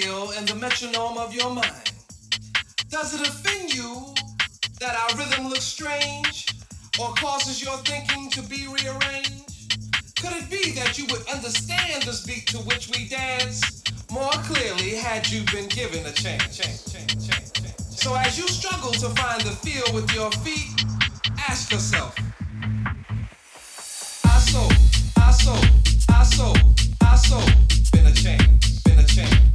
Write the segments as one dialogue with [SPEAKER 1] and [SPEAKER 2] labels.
[SPEAKER 1] radio and the metronome of your mind? Does it offend you that our rhythm looks strange or causes your thinking to be rearranged? Could it be that you would understand this beat to which we dance more clearly had you been given a chance? So as you struggle to find the feel with your feet, ask yourself, I so, I so, I so, I so been a change, been a change.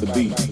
[SPEAKER 1] The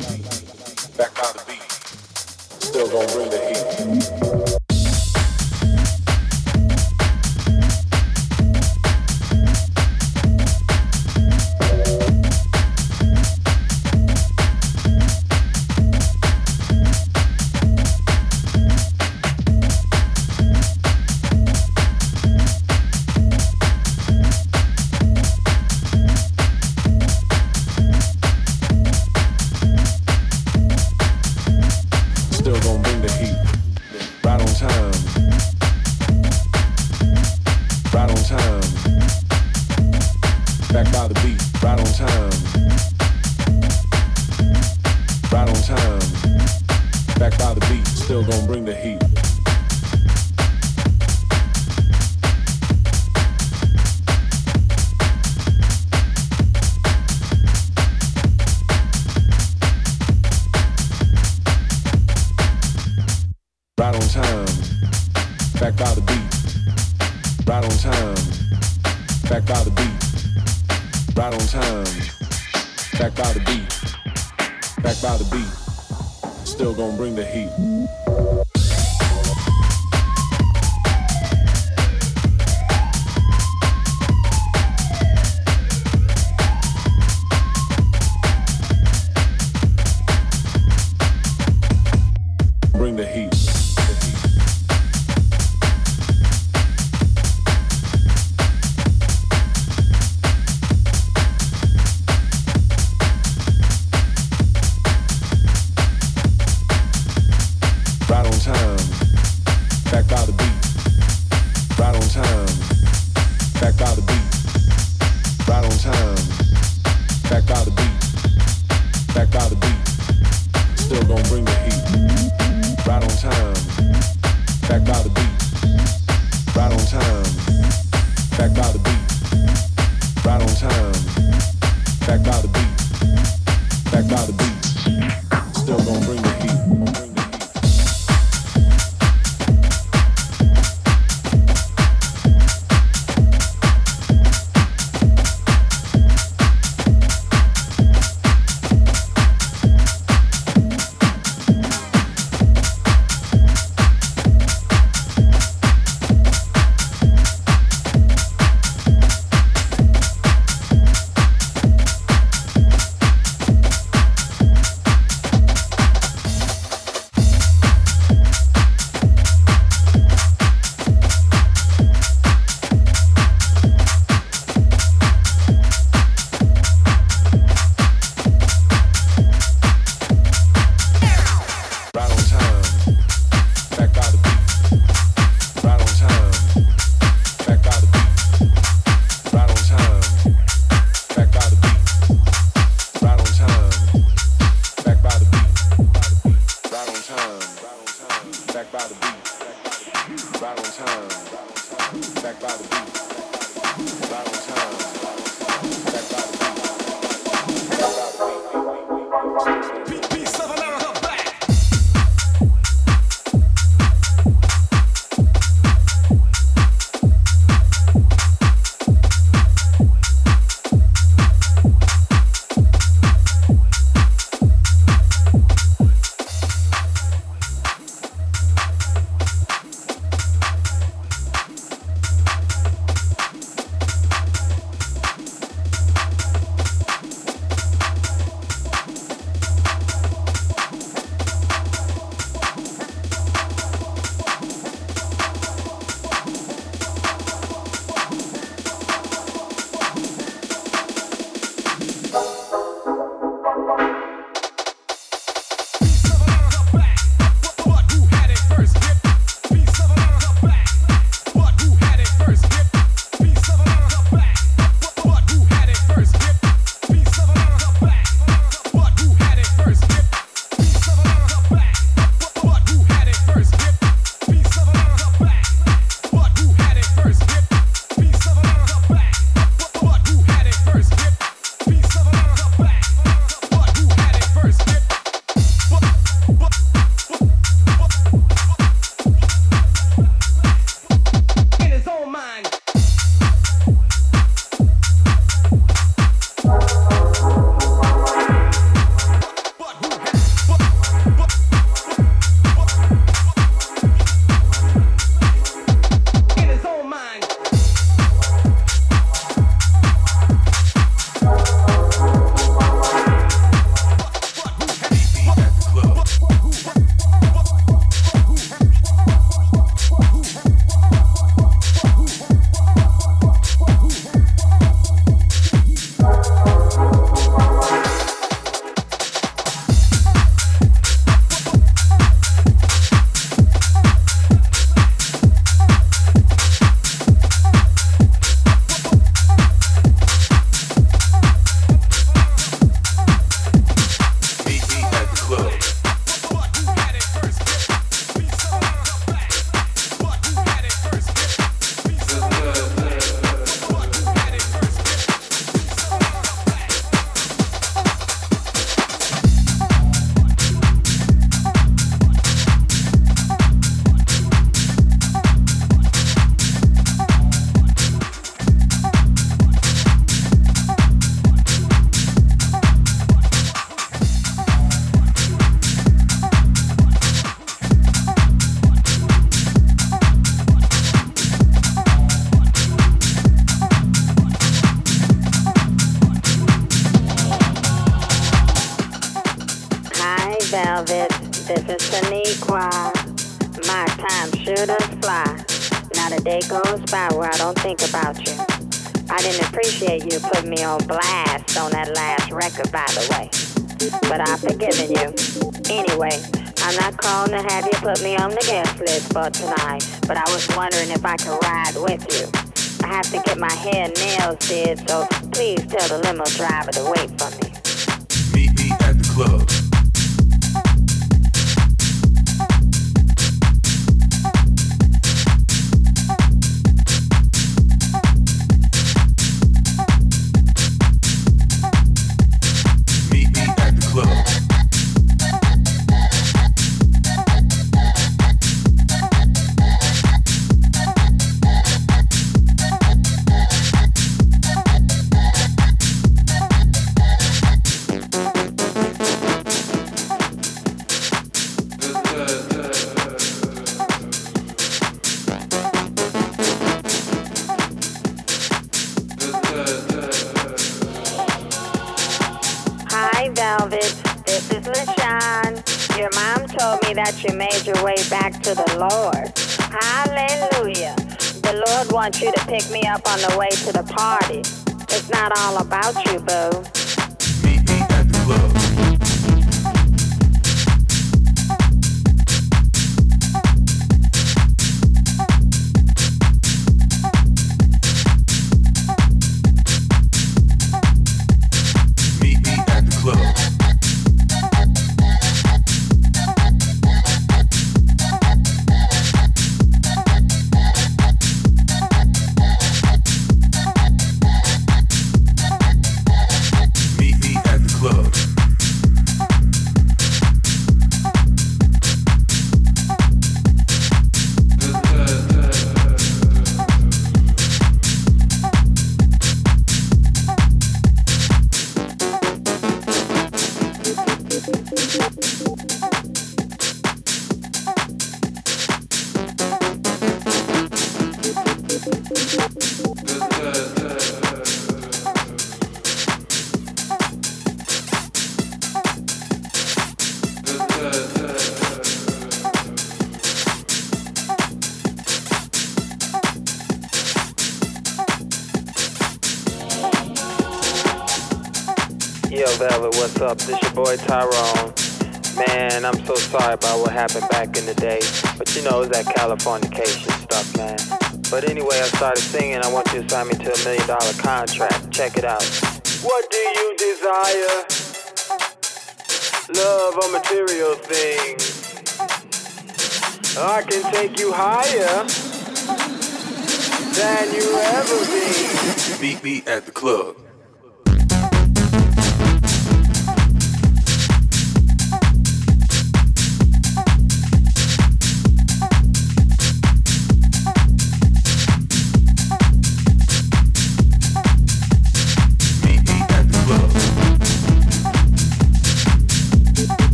[SPEAKER 2] tonight, but I was wondering if I could ride with you. I have to get my hair and nails did, so please tell the limo driver to wait for me.
[SPEAKER 3] Meet me at the club.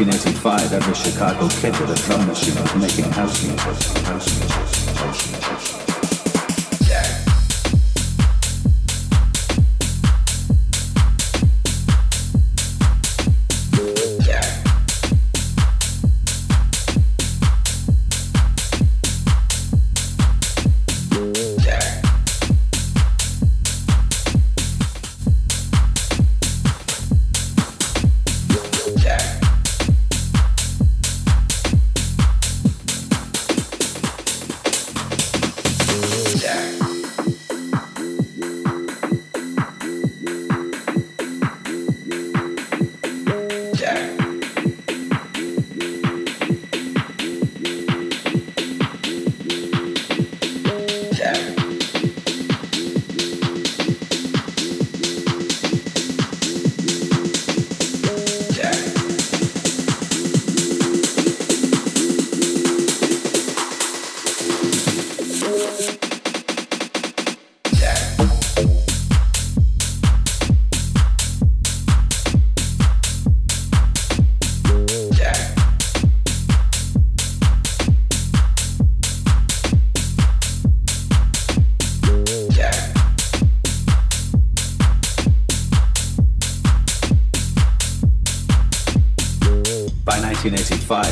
[SPEAKER 4] 1985, every Chicago kid with a drum machine was making house music. House music. House music.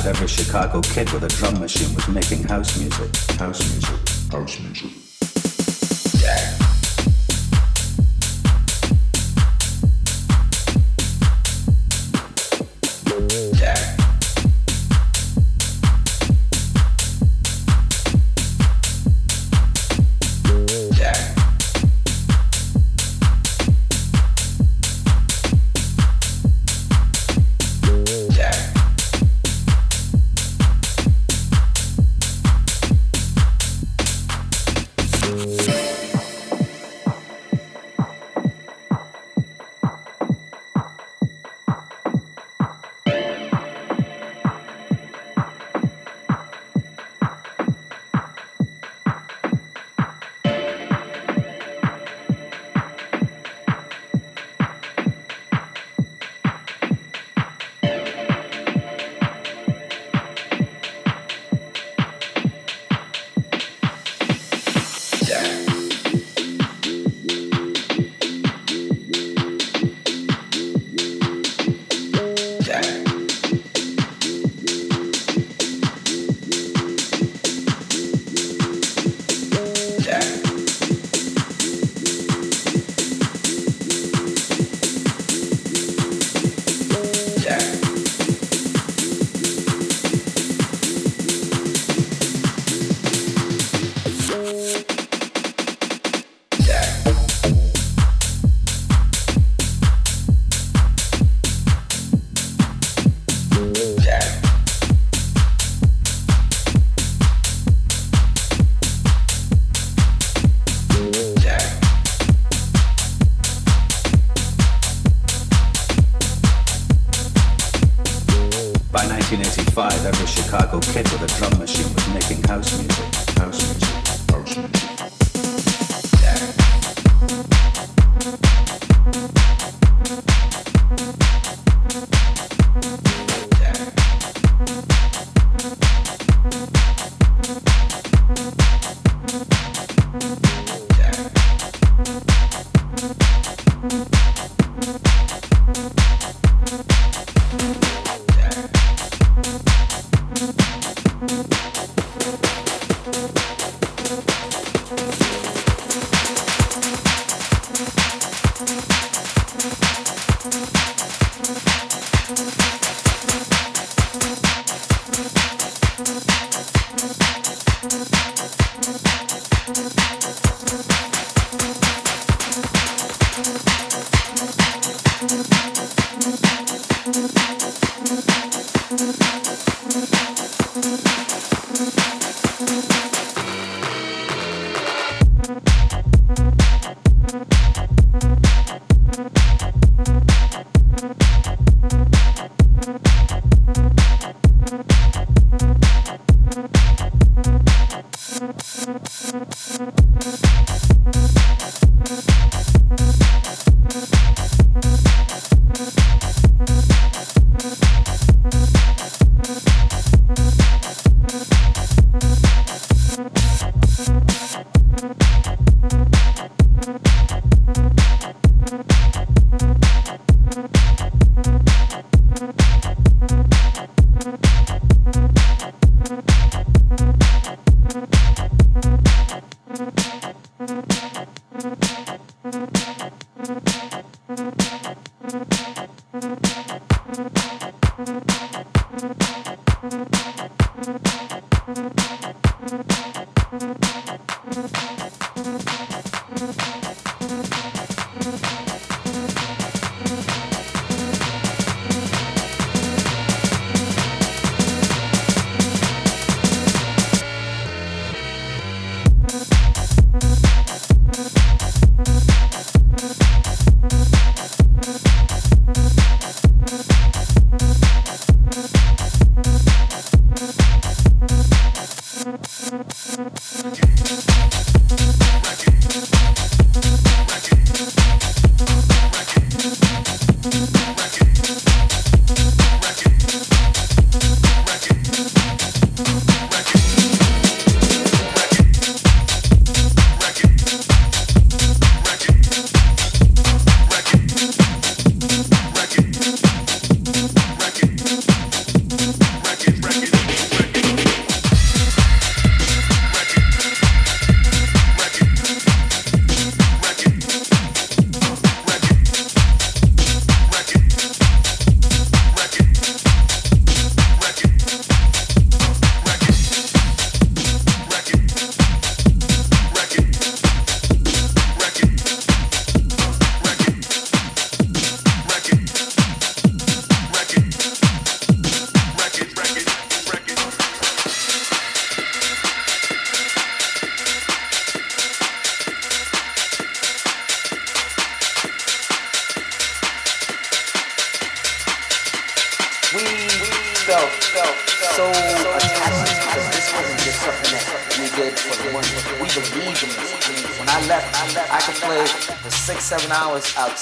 [SPEAKER 4] 1985, every Chicago kid with a drum machine was making house music. House music. House music.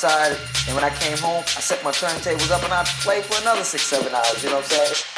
[SPEAKER 5] Outside, and when I came home, I set my turntables up and I played for another six, seven hours. You know what I'm saying?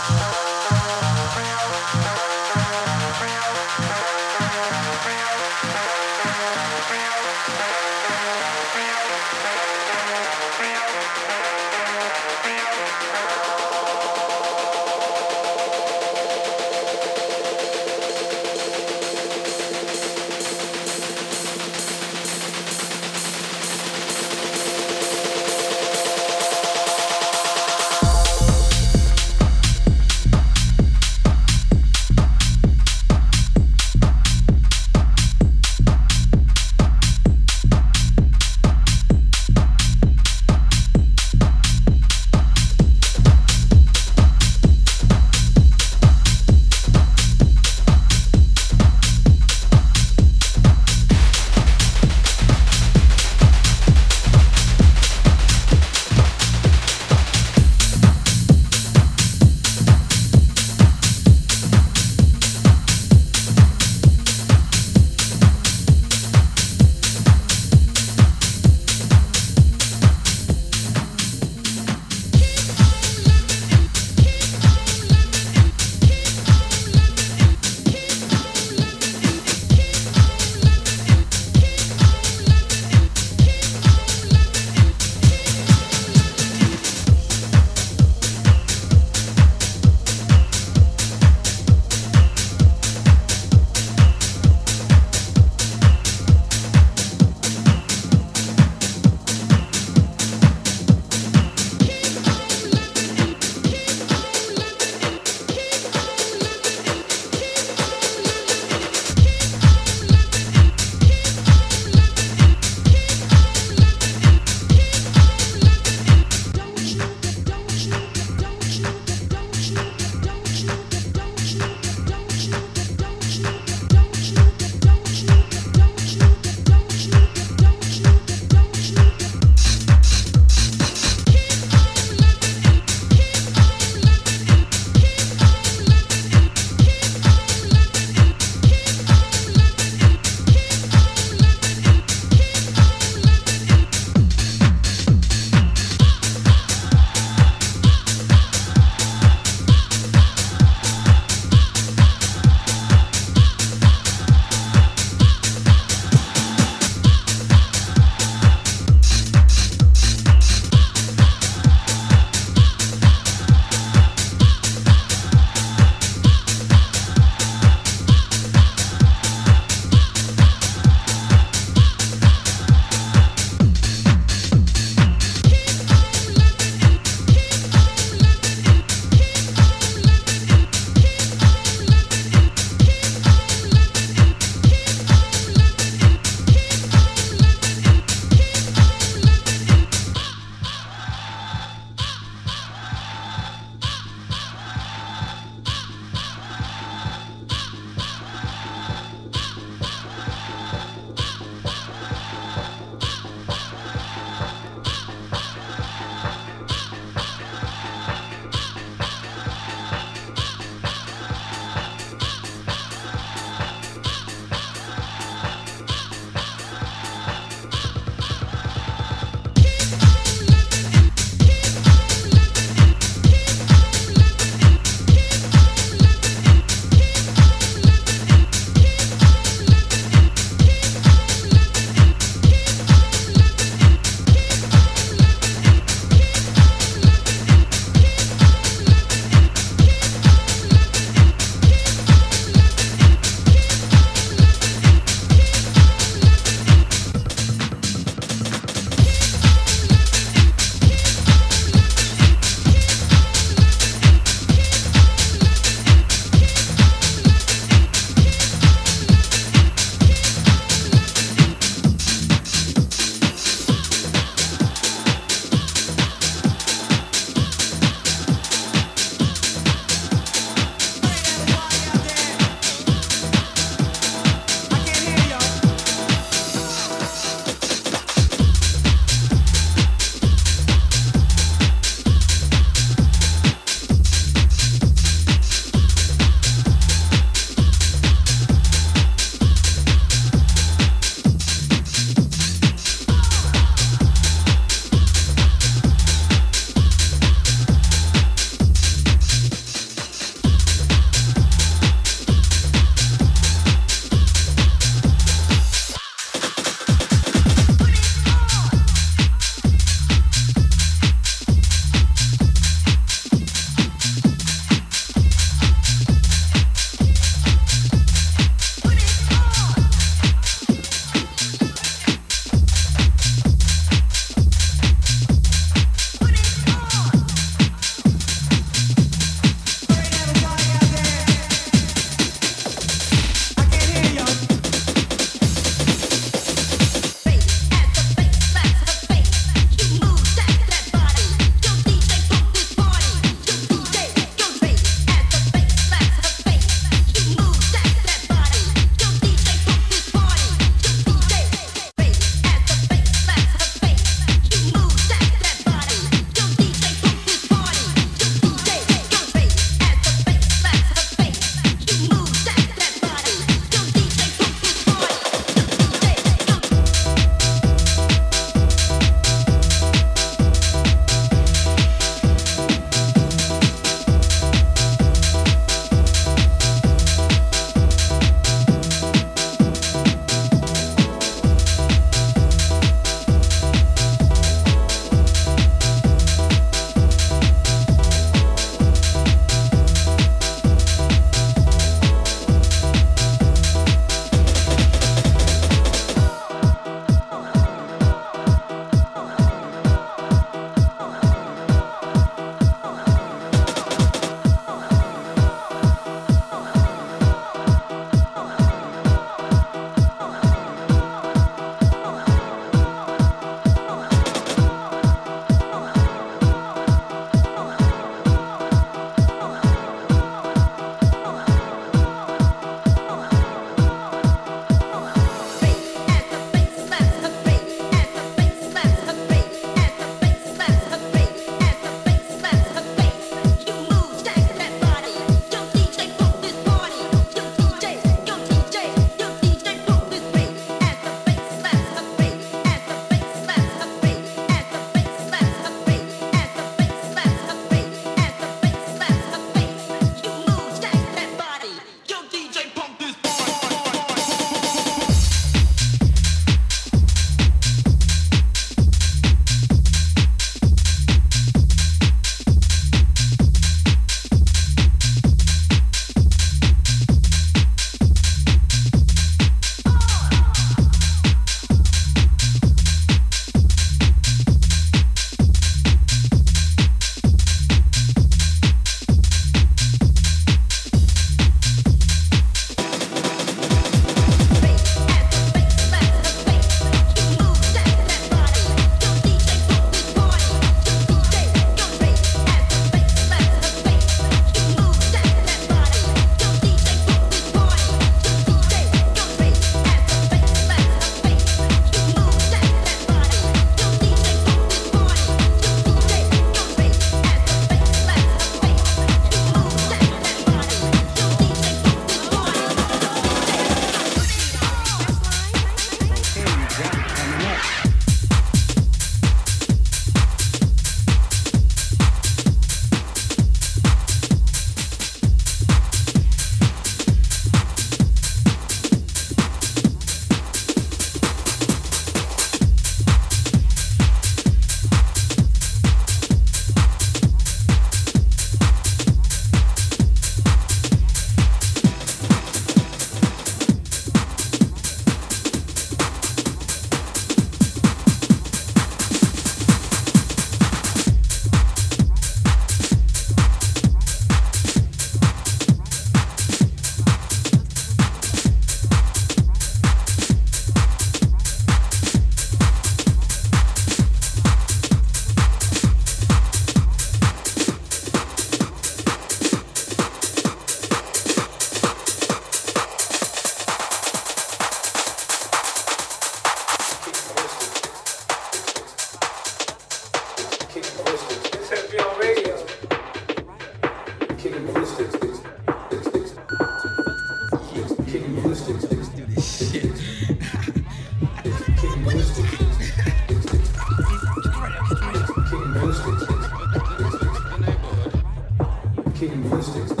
[SPEAKER 2] It